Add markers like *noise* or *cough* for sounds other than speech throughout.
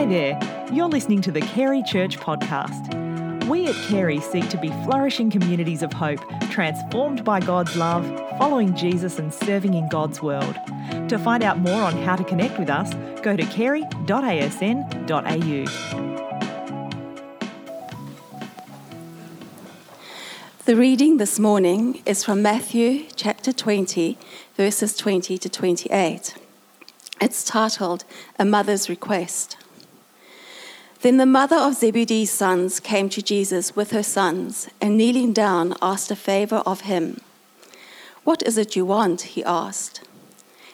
Hi there, you're listening to the Carey Church podcast. We at Carey seek to be flourishing communities of hope, transformed by God's love, following Jesus and serving in God's world. To find out more on how to connect with us, go to carey.asn.au. The reading this morning is from Matthew chapter 20, verses 20 to 28. It's titled A Mother's Request. Then the mother of Zebedee's sons came to Jesus with her sons, and kneeling down, asked a favor of him. What is it you want? he asked.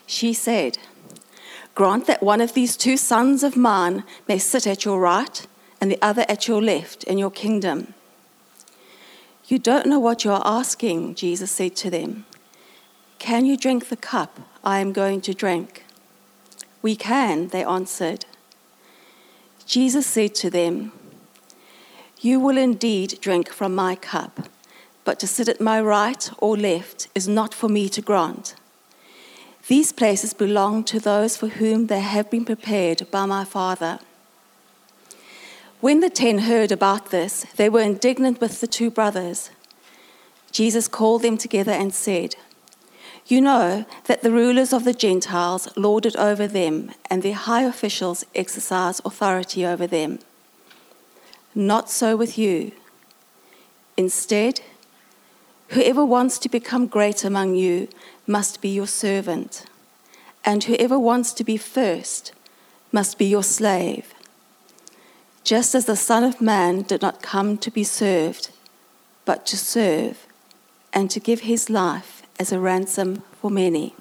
She said, Grant that one of these two sons of mine may sit at your right and the other at your left in your kingdom. You don't know what you are asking, Jesus said to them. Can you drink the cup I am going to drink? We can, they answered. Jesus said to them, You will indeed drink from my cup, but to sit at my right or left is not for me to grant. These places belong to those for whom they have been prepared by my Father. When the ten heard about this, they were indignant with the two brothers. Jesus called them together and said, you know that the rulers of the Gentiles lord it over them, and their high officials exercise authority over them. Not so with you. Instead, whoever wants to become great among you must be your servant, and whoever wants to be first must be your slave. Just as the Son of Man did not come to be served, but to serve, and to give his life as a ransom for many.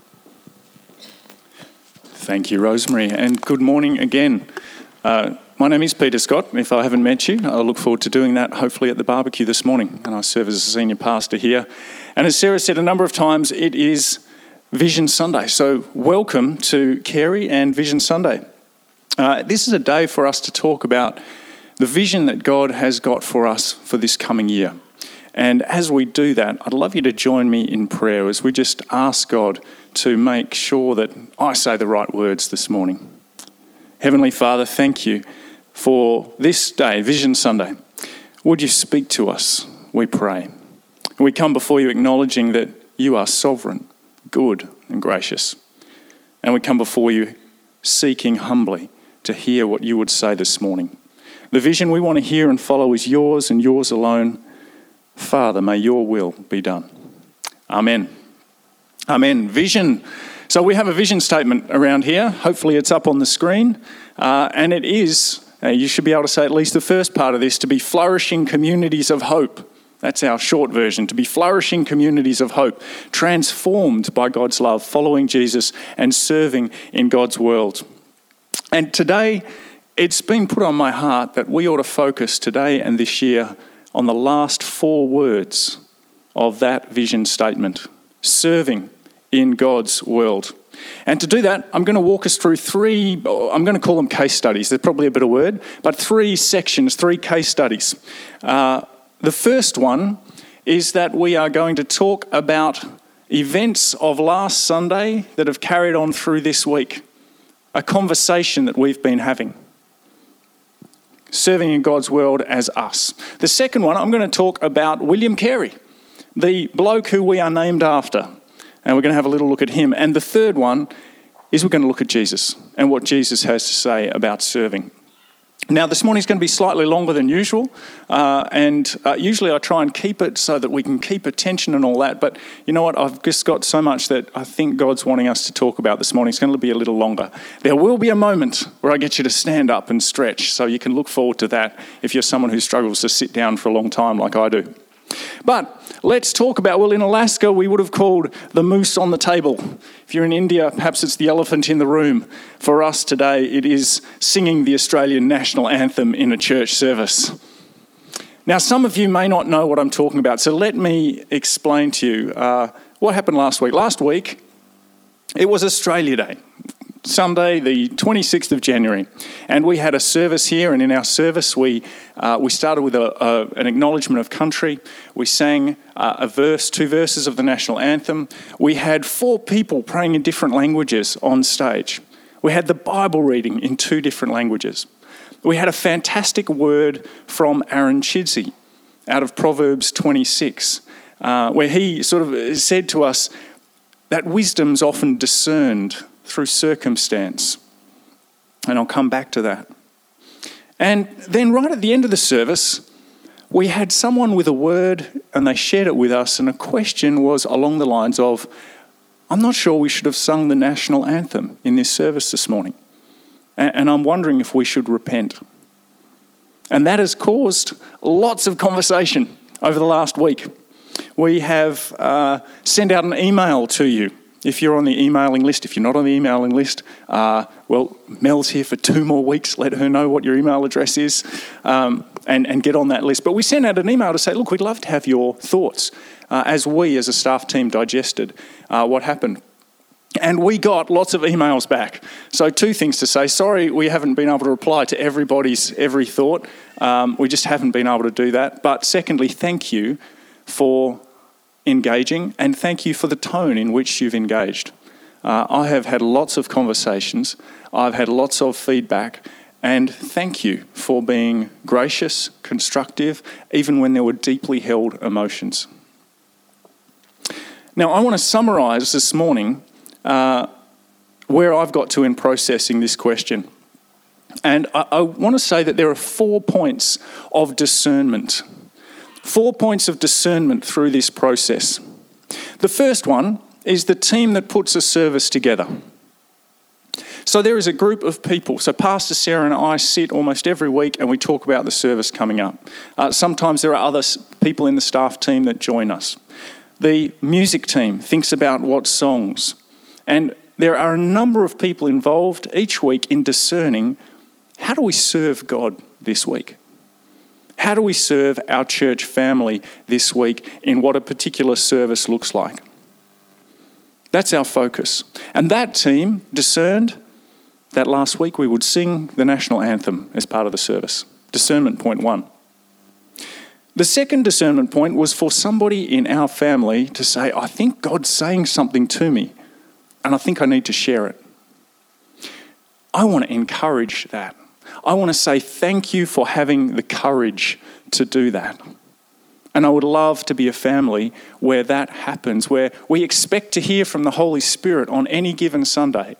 Thank you, Rosemary, and good morning again. Uh, my name is Peter Scott. If I haven't met you, I look forward to doing that hopefully at the barbecue this morning. And I serve as a senior pastor here. And as Sarah said a number of times, it is Vision Sunday. So, welcome to Carey and Vision Sunday. Uh, this is a day for us to talk about the vision that God has got for us for this coming year. And as we do that, I'd love you to join me in prayer as we just ask God to make sure that I say the right words this morning. Heavenly Father, thank you for this day, Vision Sunday. Would you speak to us, we pray. We come before you acknowledging that you are sovereign, good, and gracious. And we come before you seeking humbly to hear what you would say this morning. The vision we want to hear and follow is yours and yours alone. Father, may your will be done. Amen. Amen. Vision. So we have a vision statement around here. Hopefully, it's up on the screen. Uh, and it is, uh, you should be able to say at least the first part of this, to be flourishing communities of hope. That's our short version. To be flourishing communities of hope, transformed by God's love, following Jesus and serving in God's world. And today, it's been put on my heart that we ought to focus today and this year on the last four words of that vision statement serving in God's world. And to do that, I'm going to walk us through three, I'm going to call them case studies. They're probably a better word, but three sections, three case studies. Uh, the first one is that we are going to talk about events of last Sunday that have carried on through this week, a conversation that we've been having serving in God's world as us. The second one, I'm going to talk about William Carey, the bloke who we are named after. And we're going to have a little look at him. And the third one is we're going to look at Jesus and what Jesus has to say about serving. Now, this morning is going to be slightly longer than usual, uh, and uh, usually I try and keep it so that we can keep attention and all that. But you know what? I've just got so much that I think God's wanting us to talk about this morning. It's going to be a little longer. There will be a moment where I get you to stand up and stretch, so you can look forward to that if you're someone who struggles to sit down for a long time like I do. But let's talk about, well, in Alaska, we would have called the moose on the table. If you're in India, perhaps it's the elephant in the room. For us today, it is singing the Australian national anthem in a church service. Now, some of you may not know what I'm talking about, so let me explain to you uh, what happened last week. Last week, it was Australia Day. Sunday, the 26th of January. And we had a service here, and in our service, we, uh, we started with a, a, an acknowledgement of country. We sang uh, a verse, two verses of the national anthem. We had four people praying in different languages on stage. We had the Bible reading in two different languages. we had a fantastic word from Aaron Chidsey out of Proverbs 26, uh, where he sort of said to us that wisdom's often discerned through circumstance. And I'll come back to that. And then, right at the end of the service, we had someone with a word and they shared it with us, and a question was along the lines of, I'm not sure we should have sung the national anthem in this service this morning. And I'm wondering if we should repent. And that has caused lots of conversation over the last week. We have uh, sent out an email to you. If you're on the emailing list, if you're not on the emailing list, uh, well, Mel's here for two more weeks. Let her know what your email address is um, and, and get on that list. But we sent out an email to say, look, we'd love to have your thoughts uh, as we, as a staff team, digested uh, what happened. And we got lots of emails back. So, two things to say. Sorry, we haven't been able to reply to everybody's every thought. Um, we just haven't been able to do that. But, secondly, thank you for engaging and thank you for the tone in which you've engaged. Uh, I have had lots of conversations, I've had lots of feedback, and thank you for being gracious, constructive, even when there were deeply held emotions. Now, I want to summarise this morning uh, where I've got to in processing this question. And I, I want to say that there are four points of discernment. Four points of discernment through this process. The first one is the team that puts a service together. So there is a group of people. So Pastor Sarah and I sit almost every week and we talk about the service coming up. Uh, sometimes there are other people in the staff team that join us. The music team thinks about what songs. And there are a number of people involved each week in discerning how do we serve God this week? How do we serve our church family this week in what a particular service looks like? That's our focus. And that team discerned that last week we would sing the national anthem as part of the service. Discernment point one. The second discernment point was for somebody in our family to say, I think God's saying something to me and I think I need to share it. I want to encourage that. I want to say thank you for having the courage to do that. And I would love to be a family where that happens, where we expect to hear from the Holy Spirit on any given Sunday.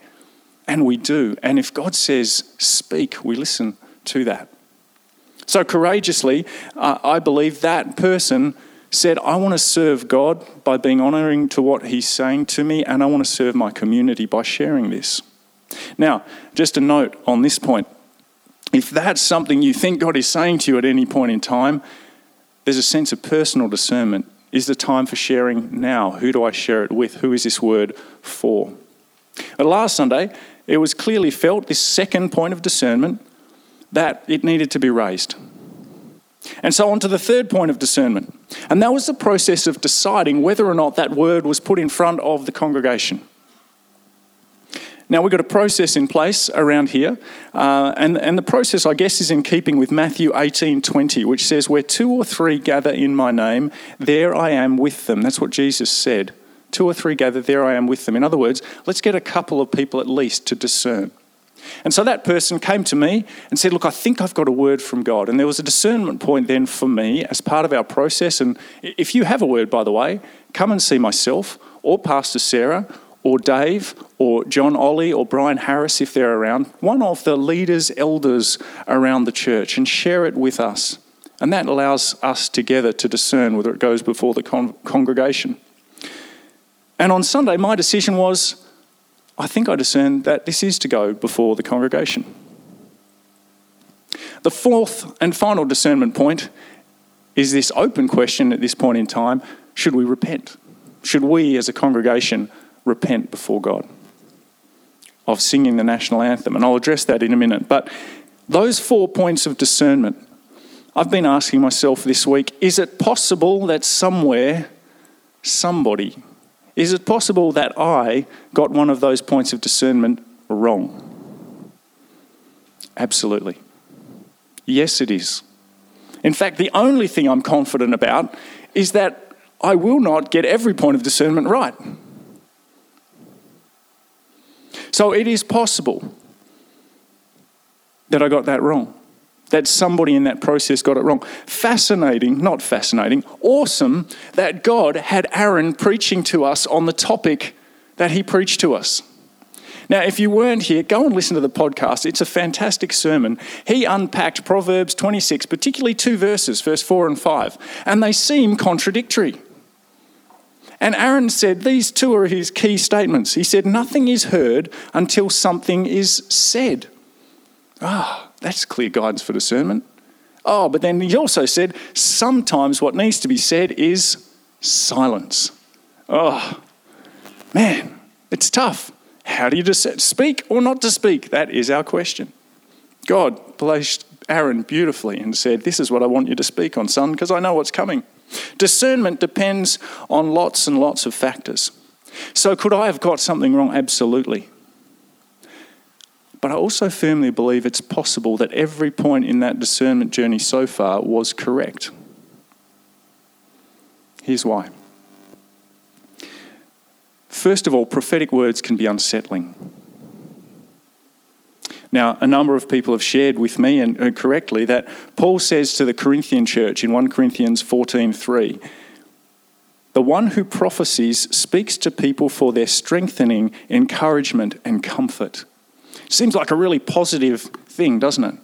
And we do. And if God says, speak, we listen to that. So courageously, uh, I believe that person said, I want to serve God by being honoring to what He's saying to me, and I want to serve my community by sharing this. Now, just a note on this point. If that's something you think God is saying to you at any point in time, there's a sense of personal discernment. Is the time for sharing now? Who do I share it with? Who is this word for? But last Sunday, it was clearly felt, this second point of discernment, that it needed to be raised. And so on to the third point of discernment. And that was the process of deciding whether or not that word was put in front of the congregation. Now, we've got a process in place around here, uh, and, and the process, I guess, is in keeping with Matthew 18 20, which says, Where two or three gather in my name, there I am with them. That's what Jesus said. Two or three gather, there I am with them. In other words, let's get a couple of people at least to discern. And so that person came to me and said, Look, I think I've got a word from God. And there was a discernment point then for me as part of our process. And if you have a word, by the way, come and see myself or Pastor Sarah or Dave or John Ollie or Brian Harris if they're around, one of the leaders, elders around the church, and share it with us. And that allows us together to discern whether it goes before the con- congregation. And on Sunday, my decision was I think I discern that this is to go before the congregation. The fourth and final discernment point is this open question at this point in time should we repent? Should we as a congregation repent before God of singing the national anthem? And I'll address that in a minute. But those four points of discernment, I've been asking myself this week is it possible that somewhere somebody is it possible that I got one of those points of discernment wrong? Absolutely. Yes, it is. In fact, the only thing I'm confident about is that I will not get every point of discernment right. So it is possible that I got that wrong. that somebody in that process got it wrong. Fascinating, not fascinating, awesome that God had Aaron preaching to us on the topic that he preached to us. Now, if you weren't here, go and listen to the podcast. It's a fantastic sermon. He unpacked Proverbs 26, particularly two verses, verse 4 and 5, and they seem contradictory. And Aaron said these two are his key statements. He said, Nothing is heard until something is said. Ah, oh, that's clear guidance for discernment. Oh, but then he also said, Sometimes what needs to be said is silence. Oh, man, it's tough. How do you decide? Speak or not to speak? That is our question. God placed Aaron beautifully and said, This is what I want you to speak on, son, because I know what's coming. Discernment depends on lots and lots of factors. So, could I have got something wrong? Absolutely. But I also firmly believe it's possible that every point in that discernment journey so far was correct. Here's why. First of all, prophetic words can be unsettling. Now, a number of people have shared with me, and correctly, that Paul says to the Corinthian church in 1 Corinthians 14:3, the one who prophesies speaks to people for their strengthening, encouragement, and comfort. Seems like a really positive thing, doesn't it?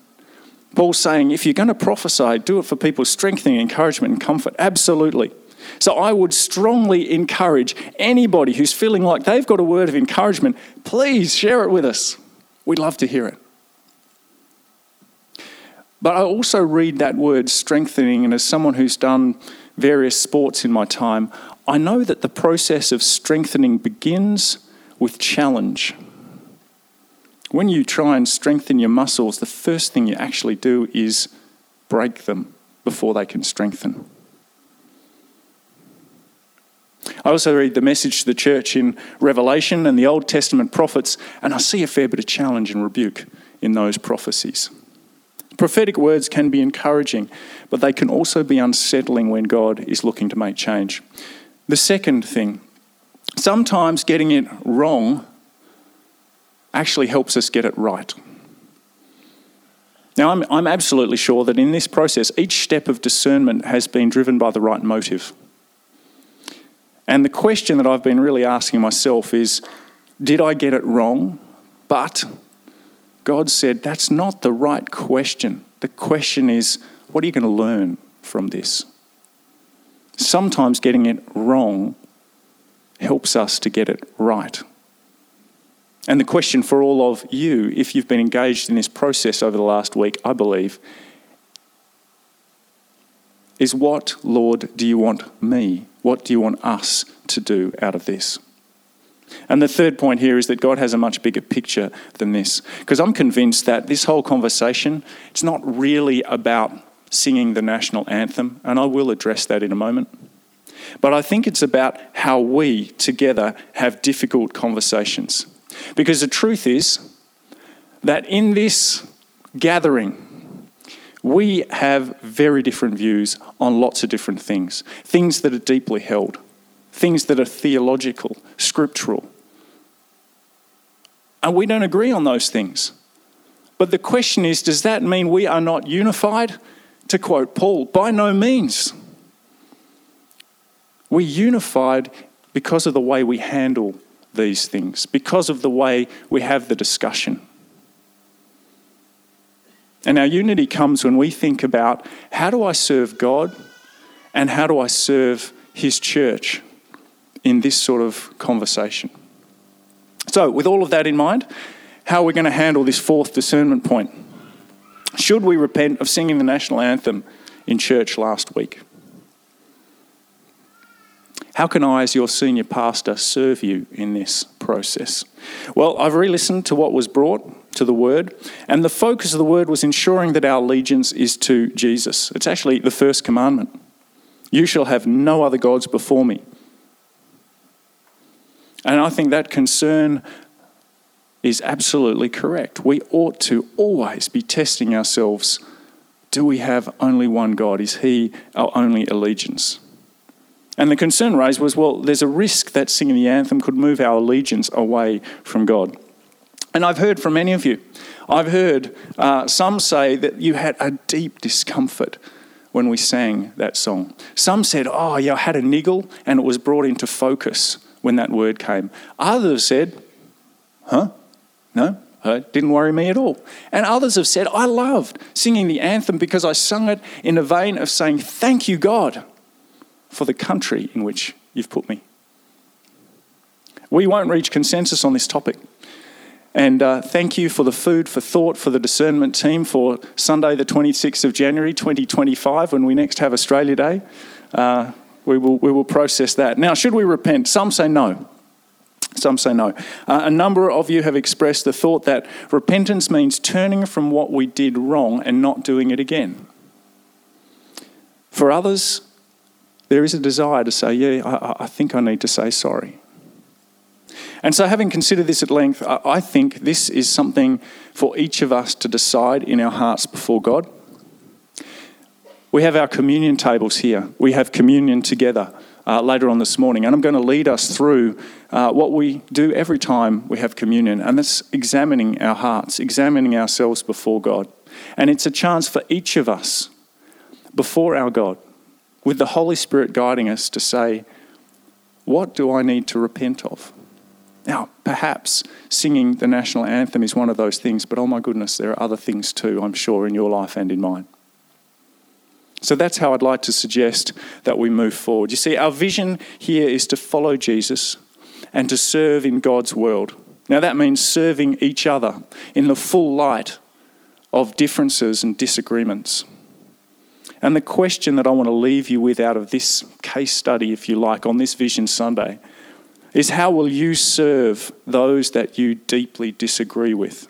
Paul's saying if you're going to prophesy, do it for people's strengthening, encouragement, and comfort. Absolutely. So I would strongly encourage anybody who's feeling like they've got a word of encouragement, please share it with us. We'd love to hear it. But I also read that word strengthening, and as someone who's done various sports in my time, I know that the process of strengthening begins with challenge. When you try and strengthen your muscles, the first thing you actually do is break them before they can strengthen. I also read the message to the church in Revelation and the Old Testament prophets, and I see a fair bit of challenge and rebuke in those prophecies. Prophetic words can be encouraging, but they can also be unsettling when God is looking to make change. The second thing, sometimes getting it wrong actually helps us get it right. Now, I'm, I'm absolutely sure that in this process, each step of discernment has been driven by the right motive. And the question that I've been really asking myself is did I get it wrong? But God said that's not the right question. The question is what are you going to learn from this? Sometimes getting it wrong helps us to get it right. And the question for all of you, if you've been engaged in this process over the last week, I believe, is what, Lord, do you want me what do you want us to do out of this? And the third point here is that God has a much bigger picture than this. Because I'm convinced that this whole conversation, it's not really about singing the national anthem, and I will address that in a moment. But I think it's about how we together have difficult conversations. Because the truth is that in this gathering, we have very different views on lots of different things, things that are deeply held, things that are theological, scriptural. And we don't agree on those things. But the question is does that mean we are not unified? To quote Paul, by no means. We're unified because of the way we handle these things, because of the way we have the discussion. And our unity comes when we think about how do I serve God and how do I serve His church in this sort of conversation. So, with all of that in mind, how are we going to handle this fourth discernment point? Should we repent of singing the national anthem in church last week? How can I, as your senior pastor, serve you in this process? Well, I've re listened to what was brought to the word, and the focus of the word was ensuring that our allegiance is to Jesus. It's actually the first commandment You shall have no other gods before me. And I think that concern is absolutely correct. We ought to always be testing ourselves do we have only one God? Is He our only allegiance? And the concern raised was well, there's a risk that singing the anthem could move our allegiance away from God. And I've heard from many of you. I've heard uh, some say that you had a deep discomfort when we sang that song. Some said, oh, yeah, I had a niggle and it was brought into focus when that word came. Others have said, huh? No, it didn't worry me at all. And others have said, I loved singing the anthem because I sung it in a vein of saying, Thank you, God, for the country in which you've put me. We won't reach consensus on this topic. And uh, thank you for the food for thought for the discernment team for Sunday, the 26th of January 2025, when we next have Australia Day. Uh, we, will, we will process that. Now, should we repent? Some say no. Some say no. Uh, a number of you have expressed the thought that repentance means turning from what we did wrong and not doing it again. For others, there is a desire to say, Yeah, I, I think I need to say sorry. And so, having considered this at length, I think this is something for each of us to decide in our hearts before God. We have our communion tables here, we have communion together uh, later on this morning. And I'm going to lead us through uh, what we do every time we have communion, and that's examining our hearts, examining ourselves before God. And it's a chance for each of us before our God, with the Holy Spirit guiding us to say, What do I need to repent of? Now, perhaps singing the national anthem is one of those things, but oh my goodness, there are other things too, I'm sure, in your life and in mine. So that's how I'd like to suggest that we move forward. You see, our vision here is to follow Jesus and to serve in God's world. Now, that means serving each other in the full light of differences and disagreements. And the question that I want to leave you with out of this case study, if you like, on this Vision Sunday is how will you serve those that you deeply disagree with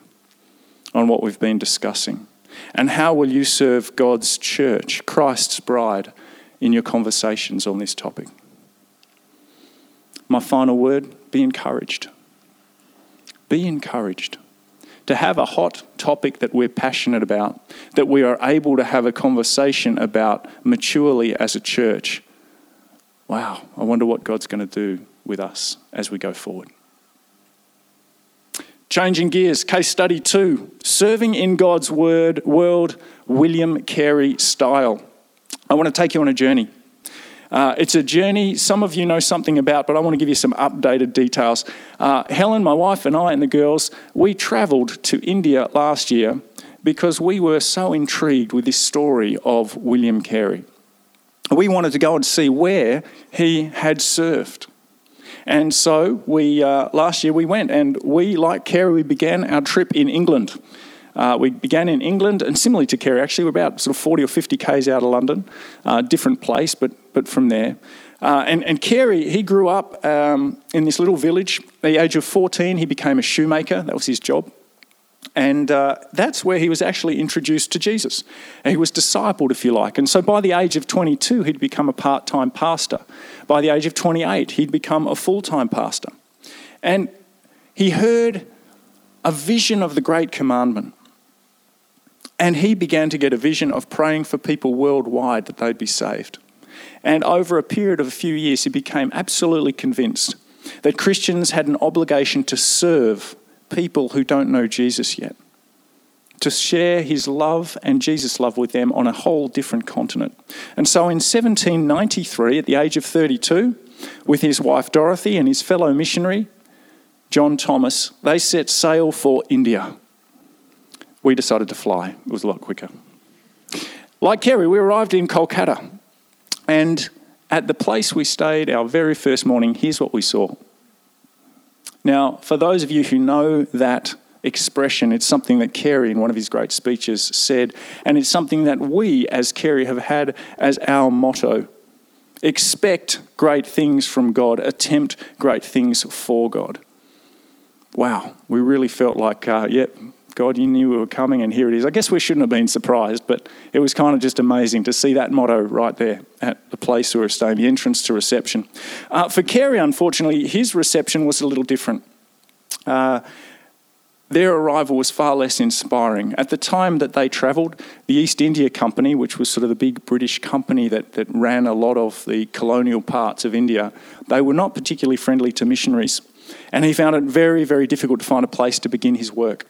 on what we've been discussing? And how will you serve God's church, Christ's bride, in your conversations on this topic? My final word be encouraged. Be encouraged. To have a hot topic that we're passionate about, that we are able to have a conversation about maturely as a church. Wow, I wonder what God's going to do with us as we go forward. Changing gears, case study two serving in God's word, world, William Carey style. I want to take you on a journey. Uh, it's a journey some of you know something about, but I want to give you some updated details. Uh, Helen, my wife, and I, and the girls, we travelled to India last year because we were so intrigued with this story of William Carey. We wanted to go and see where he had served. And so we uh, last year we went, and we, like Carey, we began our trip in England. Uh, we began in England, and similarly to Carey, actually, we're about sort of 40 or 50 k's out of London, uh, different place, but but from there. Uh, and, and Carey, he grew up um, in this little village. At the age of 14, he became a shoemaker. That was his job. And uh, that's where he was actually introduced to Jesus. He was discipled, if you like. And so by the age of 22, he'd become a part time pastor. By the age of 28, he'd become a full time pastor. And he heard a vision of the Great Commandment. And he began to get a vision of praying for people worldwide that they'd be saved. And over a period of a few years, he became absolutely convinced that Christians had an obligation to serve people who don't know Jesus yet, to share his love and Jesus' love with them on a whole different continent. And so in 1793, at the age of 32, with his wife Dorothy and his fellow missionary, John Thomas, they set sail for India. We decided to fly, it was a lot quicker. Like Carey, we arrived in Kolkata, and at the place we stayed our very first morning, here's what we saw. Now, for those of you who know that expression, it's something that Carey, in one of his great speeches, said, and it's something that we, as Carey, have had as our motto. Expect great things from God, attempt great things for God. Wow, we really felt like, uh, yep, God, you knew we were coming, and here it is. I guess we shouldn't have been surprised, but it was kind of just amazing to see that motto right there at the place we were staying, the entrance to reception. Uh, for Carey, unfortunately, his reception was a little different. Uh, their arrival was far less inspiring. At the time that they travelled, the East India Company, which was sort of the big British company that, that ran a lot of the colonial parts of India, they were not particularly friendly to missionaries. And he found it very, very difficult to find a place to begin his work.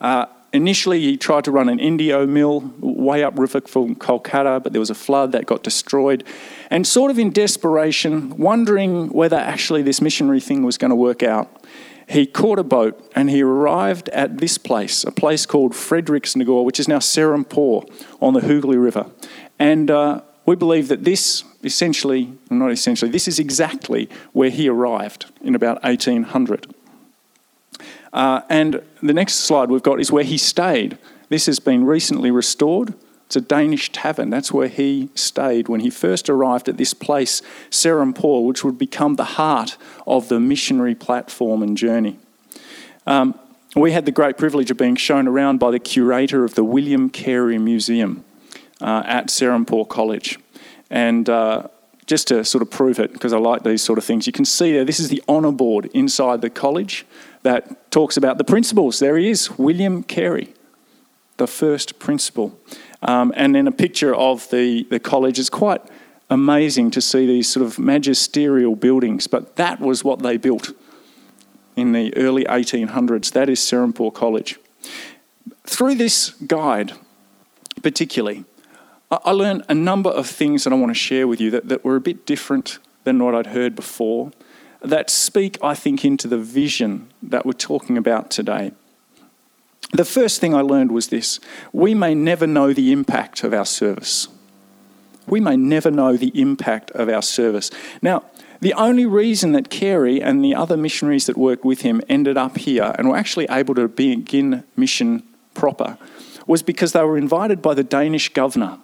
Uh, initially, he tried to run an indigo mill way upriver from Kolkata, but there was a flood that got destroyed. And sort of in desperation, wondering whether actually this missionary thing was going to work out, he caught a boat and he arrived at this place, a place called Frederiksnagor, which is now Serampore on the Hooghly River. And uh, we believe that this essentially, not essentially, this is exactly where he arrived in about 1800. Uh, and the next slide we've got is where he stayed. This has been recently restored. It's a Danish tavern. That's where he stayed when he first arrived at this place, Serampore, which would become the heart of the missionary platform and journey. Um, we had the great privilege of being shown around by the curator of the William Carey Museum uh, at Serampore College. And uh, just to sort of prove it, because I like these sort of things, you can see there, this is the honour board inside the college that talks about the principals. There he is, William Carey, the first principal. Um, and then a picture of the, the college. It's quite amazing to see these sort of magisterial buildings, but that was what they built in the early 1800s. That is Serampore College. Through this guide, particularly, I learned a number of things that I want to share with you that, that were a bit different than what I'd heard before, that speak, I think, into the vision that we're talking about today. The first thing I learned was this we may never know the impact of our service. We may never know the impact of our service. Now, the only reason that Carey and the other missionaries that worked with him ended up here and were actually able to begin mission proper was because they were invited by the Danish governor,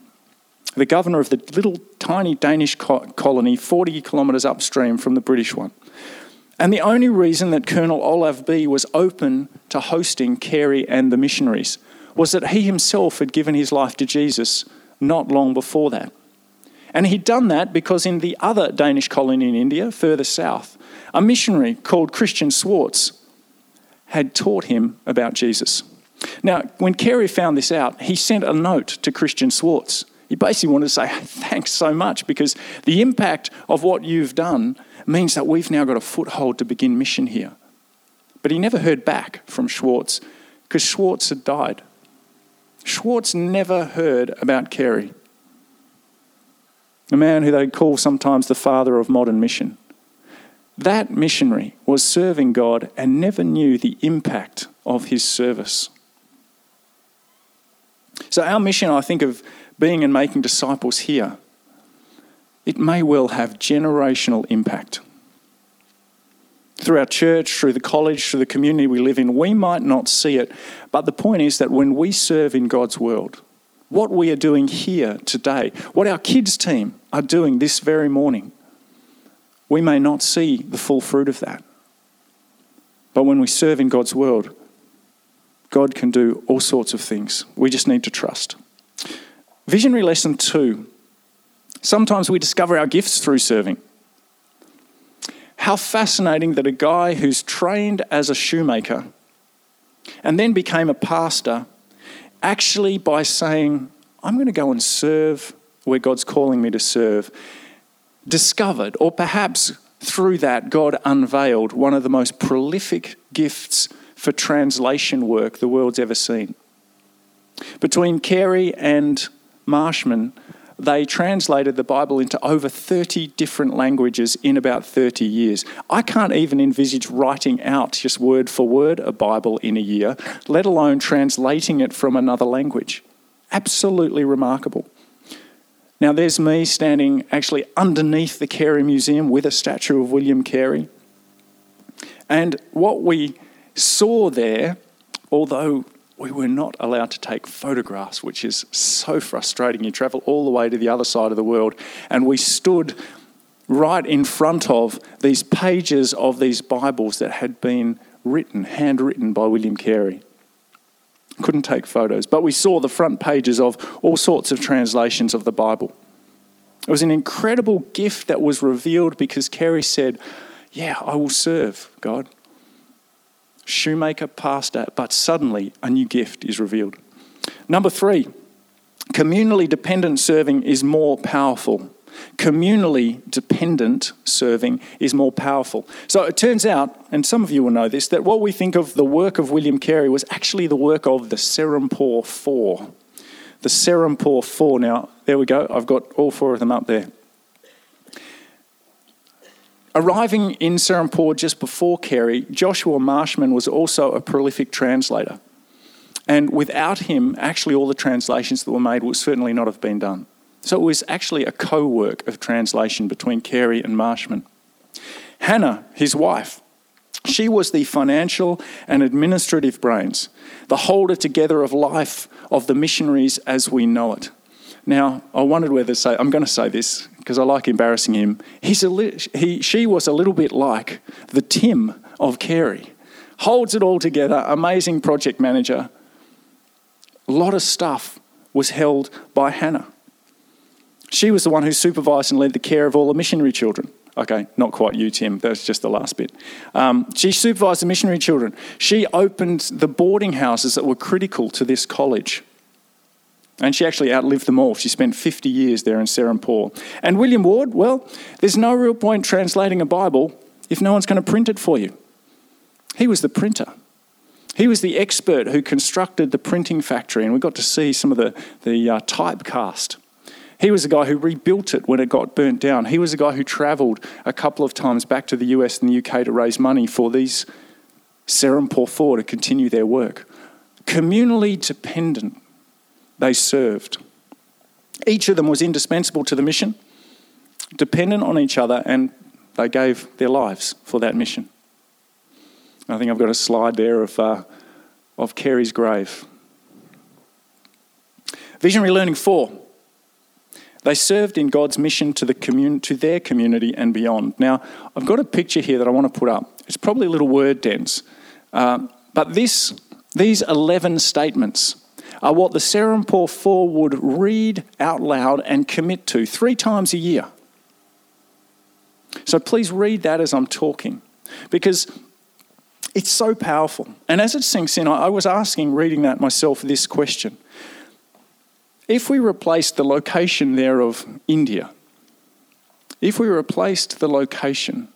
the governor of the little tiny Danish colony 40 kilometres upstream from the British one. And the only reason that Colonel Ole Bie was open to hosting Carey and the missionaries was that he himself had given his life to Jesus not long before that. And he'd done that because in the other Danish colony in India, further south, a missionary called Christian Schwartz had taught him about Jesus. Now, when Carey found this out, he sent a note to Christian Schwartz. He basically wanted to say, *laughs* Thanks so much because the impact of what you've done means that we've now got a foothold to begin mission here. But he never heard back from Schwartz because Schwartz had died. Schwartz never heard about Carey, a man who they call sometimes the father of modern mission. That missionary was serving God and never knew the impact of his service. So, our mission, I think, of being and making disciples here it may well have generational impact. Through our church, through the college, through the community we live in, we might not see it, but the point is that when we serve in God's world, what we are doing here today, what our kids' team are doing this very morning, we may not see the full fruit of that. But when we serve in God's world, God can do all sorts of things. We just need to trust. Visionary lesson two Sometimes we discover our gifts through serving. How fascinating that a guy who's trained as a shoemaker and then became a pastor, actually, by saying, I'm going to go and serve where God's calling me to serve, discovered, or perhaps through that, God unveiled one of the most prolific gifts for translation work the world's ever seen. Between Carey and Marshman, they translated the Bible into over 30 different languages in about 30 years. I can't even envisage writing out just word for word a Bible in a year, let alone translating it from another language. Absolutely remarkable. Now, there's me standing actually underneath the Carey Museum with a statue of William Carey. And what we saw there, although we were not allowed to take photographs, which is so frustrating. You travel all the way to the other side of the world, and we stood right in front of these pages of these Bibles that had been written, handwritten by William Carey. Couldn't take photos, but we saw the front pages of all sorts of translations of the Bible. It was an incredible gift that was revealed because Carey said, Yeah, I will serve God shoemaker, pastor, but suddenly a new gift is revealed. Number three, communally dependent serving is more powerful Communally dependent serving is more powerful. So it turns out, and some of you will know this, that what we think of the work of William Carey was actually the work of the Serampore Four. The Serampore Four. Now, there we go. I've got all four of them up there. Arriving in Serampore just before Carey, Joshua Marshman was also a prolific translator. And without him, actually, all the translations that were made would certainly not have been done. So it was actually a co work of translation between Carey and Marshman. Hannah, his wife, she was the financial and administrative brains, the holder together of life of the missionaries as we know it. Now, I wondered whether to say, I'm going to say this because I like embarrassing him. He's a li- he, she was a little bit like the Tim of Carey. Holds it all together, amazing project manager. A lot of stuff was held by Hannah. She was the one who supervised and led the care of all the missionary children. Okay, not quite you, Tim. That's just the last bit. Um, she supervised the missionary children. She opened the boarding houses that were critical to this college. And she actually outlived them all. She spent 50 years there in Serampore. And William Ward, well, there's no real point translating a Bible if no one's going to print it for you. He was the printer. He was the expert who constructed the printing factory, and we got to see some of the, the uh, typecast. He was the guy who rebuilt it when it got burnt down. He was the guy who travelled a couple of times back to the US and the UK to raise money for these Serampore Four to continue their work. Communally dependent they served. Each of them was indispensable to the mission, dependent on each other, and they gave their lives for that mission. I think I've got a slide there of, uh, of Carey's grave. Visionary Learning 4. They served in God's mission to, the commun- to their community and beyond. Now, I've got a picture here that I want to put up. It's probably a little word dense, uh, but this, these 11 statements are what the Serampore Four would read out loud and commit to three times a year. So please read that as I'm talking because it's so powerful. And as it sinks in, I was asking, reading that myself, this question. If we replaced the location there of India, if we replaced the location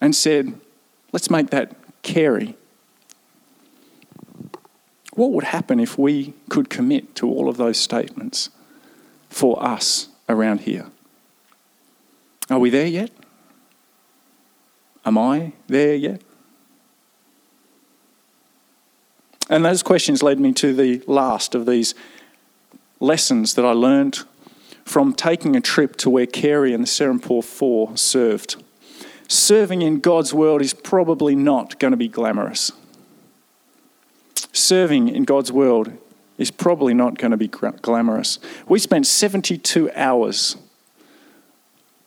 and said, let's make that Carey, what would happen if we could commit to all of those statements for us around here? Are we there yet? Am I there yet? And those questions led me to the last of these lessons that I learned from taking a trip to where Carey and the Serampore Four served. Serving in God's world is probably not going to be glamorous serving in God's world is probably not going to be glamorous. We spent 72 hours,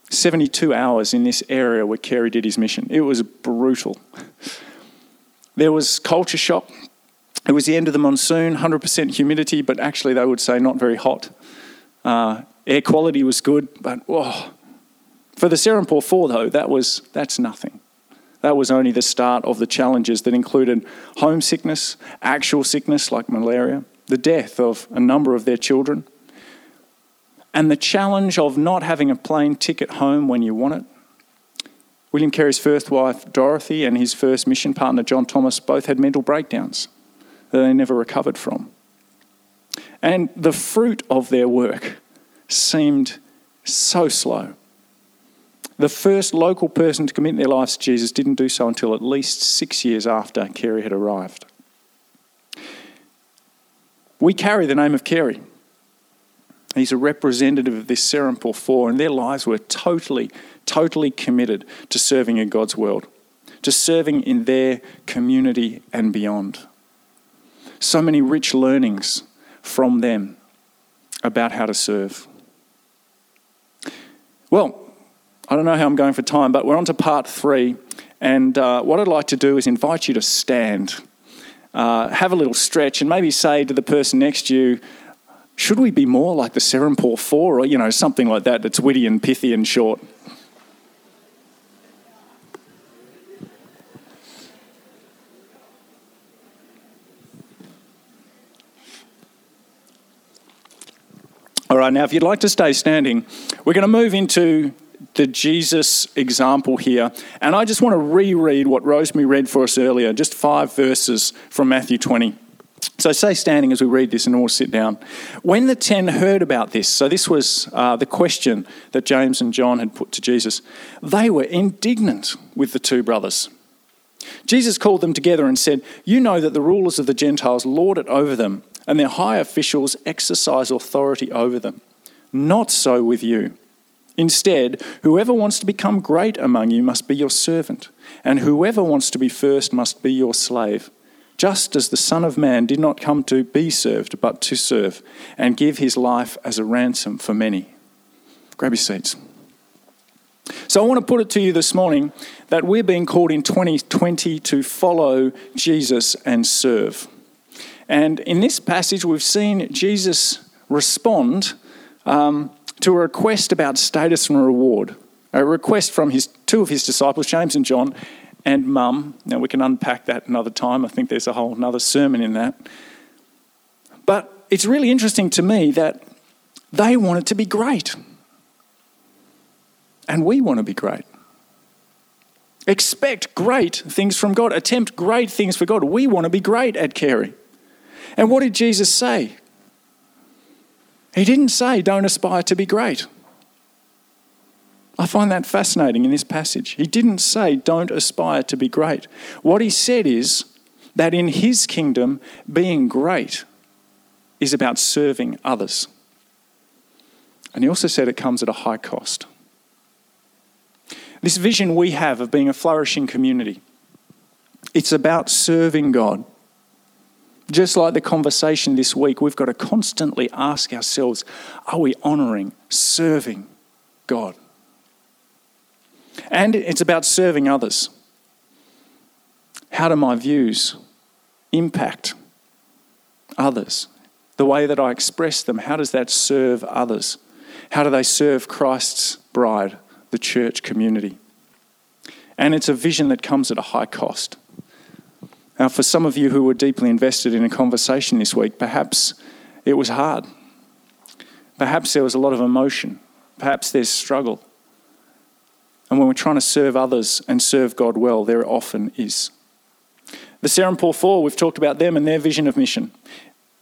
72 hours in this area where Carey did his mission. It was brutal. There was culture shock. It was the end of the monsoon, 100% humidity, but actually they would say not very hot. Uh, air quality was good, but whoa. For the Serampore 4, though, that was, that's nothing. That was only the start of the challenges that included homesickness, actual sickness like malaria, the death of a number of their children, and the challenge of not having a plane ticket home when you want it. William Carey's first wife, Dorothy, and his first mission partner, John Thomas, both had mental breakdowns that they never recovered from. And the fruit of their work seemed so slow. The first local person to commit their lives to Jesus didn't do so until at least six years after Carey had arrived. We carry the name of Carey. He's a representative of this Serampore Four, and their lives were totally, totally committed to serving in God's world, to serving in their community and beyond. So many rich learnings from them about how to serve. Well, I don't know how I'm going for time, but we're on to part three. And uh, what I'd like to do is invite you to stand, uh, have a little stretch, and maybe say to the person next to you, should we be more like the Serampore Four, or you know something like that that's witty and pithy and short? All right, now if you'd like to stay standing, we're going to move into the Jesus example here. And I just want to reread what Rosemary read for us earlier, just five verses from Matthew 20. So stay standing as we read this and we'll sit down. When the ten heard about this, so this was uh, the question that James and John had put to Jesus, they were indignant with the two brothers. Jesus called them together and said, You know that the rulers of the Gentiles lord it over them, and their high officials exercise authority over them. Not so with you. Instead, whoever wants to become great among you must be your servant, and whoever wants to be first must be your slave. Just as the Son of Man did not come to be served, but to serve, and give his life as a ransom for many. Grab your seats. So I want to put it to you this morning that we're being called in 2020 to follow Jesus and serve. And in this passage, we've seen Jesus respond um, to a request about status and reward. A request from his two of his disciples, James and John, and Mum. Now we can unpack that another time. I think there's a whole another sermon in that. But it's really interesting to me that they wanted to be great. And we want to be great. Expect great things from God. Attempt great things for God. We want to be great at caring. And what did Jesus say? He didn't say, don't aspire to be great. I find that fascinating in this passage. He didn't say, don't aspire to be great. What he said is that in his kingdom, being great is about serving others. And he also said it comes at a high cost. This vision we have of being a flourishing community, it's about serving God. Just like the conversation this week, we've got to constantly ask ourselves are we honouring, serving God? And it's about serving others. How do my views impact others? The way that I express them, how does that serve others? How do they serve Christ's bride, the church community? And it's a vision that comes at a high cost. Now, for some of you who were deeply invested in a conversation this week, perhaps it was hard. Perhaps there was a lot of emotion. Perhaps there's struggle. And when we're trying to serve others and serve God well, there often is. The Serampore Four, we've talked about them and their vision of mission.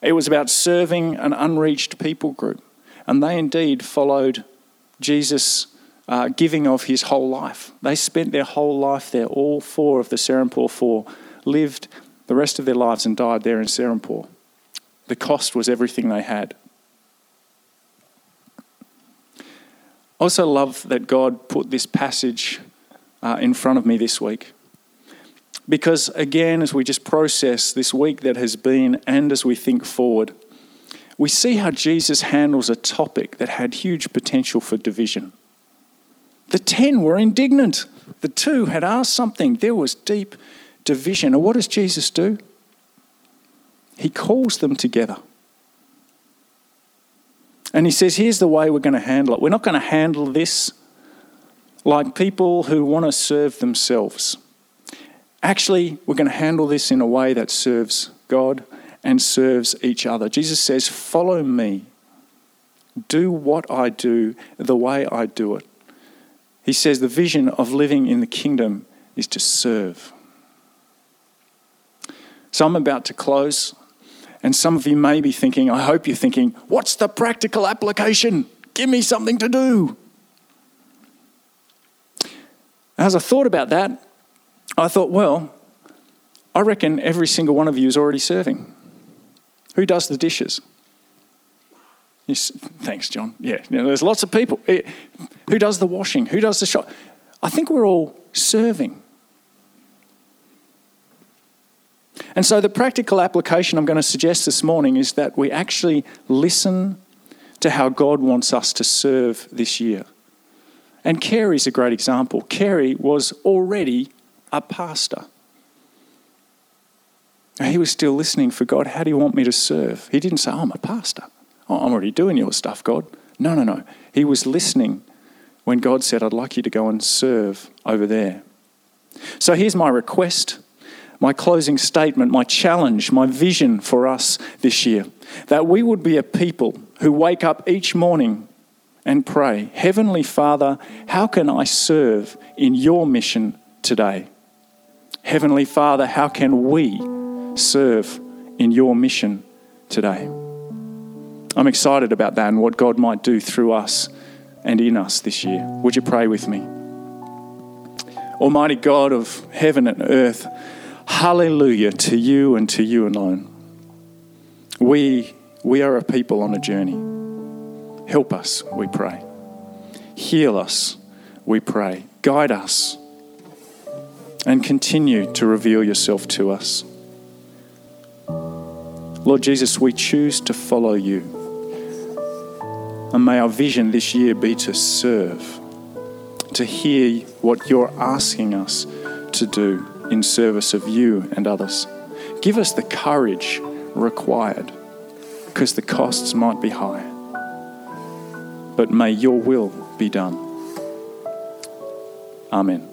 It was about serving an unreached people group. And they indeed followed Jesus' uh, giving of his whole life. They spent their whole life there. All four of the Serampore Four lived the rest of their lives and died there in Serampore. The cost was everything they had. I also love that God put this passage uh, in front of me this week. Because, again, as we just process this week that has been and as we think forward, we see how Jesus handles a topic that had huge potential for division. The ten were indignant. The two had asked something. There was deep division. And what does Jesus do? He calls them together. And he says, here's the way we're going to handle it. We're not going to handle this like people who want to serve themselves. Actually, we're going to handle this in a way that serves God and serves each other. Jesus says, Follow me. Do what I do the way I do it. He says, The vision of living in the kingdom is to serve. So I'm about to close. And some of you may be thinking, I hope you're thinking, what's the practical application? Give me something to do. As I thought about that, I thought, well, I reckon every single one of you is already serving. Who does the dishes? Yes, thanks, John. Yeah, you know, there's lots of people. Eh, who does the washing? Who does the shop? I think we're all serving. And so, the practical application I'm going to suggest this morning is that we actually listen to how God wants us to serve this year. And Carey's a great example. Carey was already a pastor. He was still listening for God. How do you want me to serve? He didn't say, oh, I'm a pastor. Oh, I'm already doing your stuff, God. No, no, no. He was listening when God said, I'd like you to go and serve over there. So here's my request my closing statement, my challenge, my vision for us this year. That we would be a people who wake up each morning and pray, Heavenly Father, how can I serve in your mission today? Heavenly Father, how can we serve in your mission today? I'm excited about that and what God might do through us and in us this year. Would you pray with me? Almighty God of heaven and earth, hallelujah to you and to you alone. We, we are a people on a journey. Help us, we pray. Heal us, we pray. Guide us and continue to reveal yourself to us. Lord Jesus, we choose to follow you. And may our vision this year be to serve, to hear what you're asking us to do in service of you and others. Give us the courage required because the costs might be high. But may your will be done. Amen.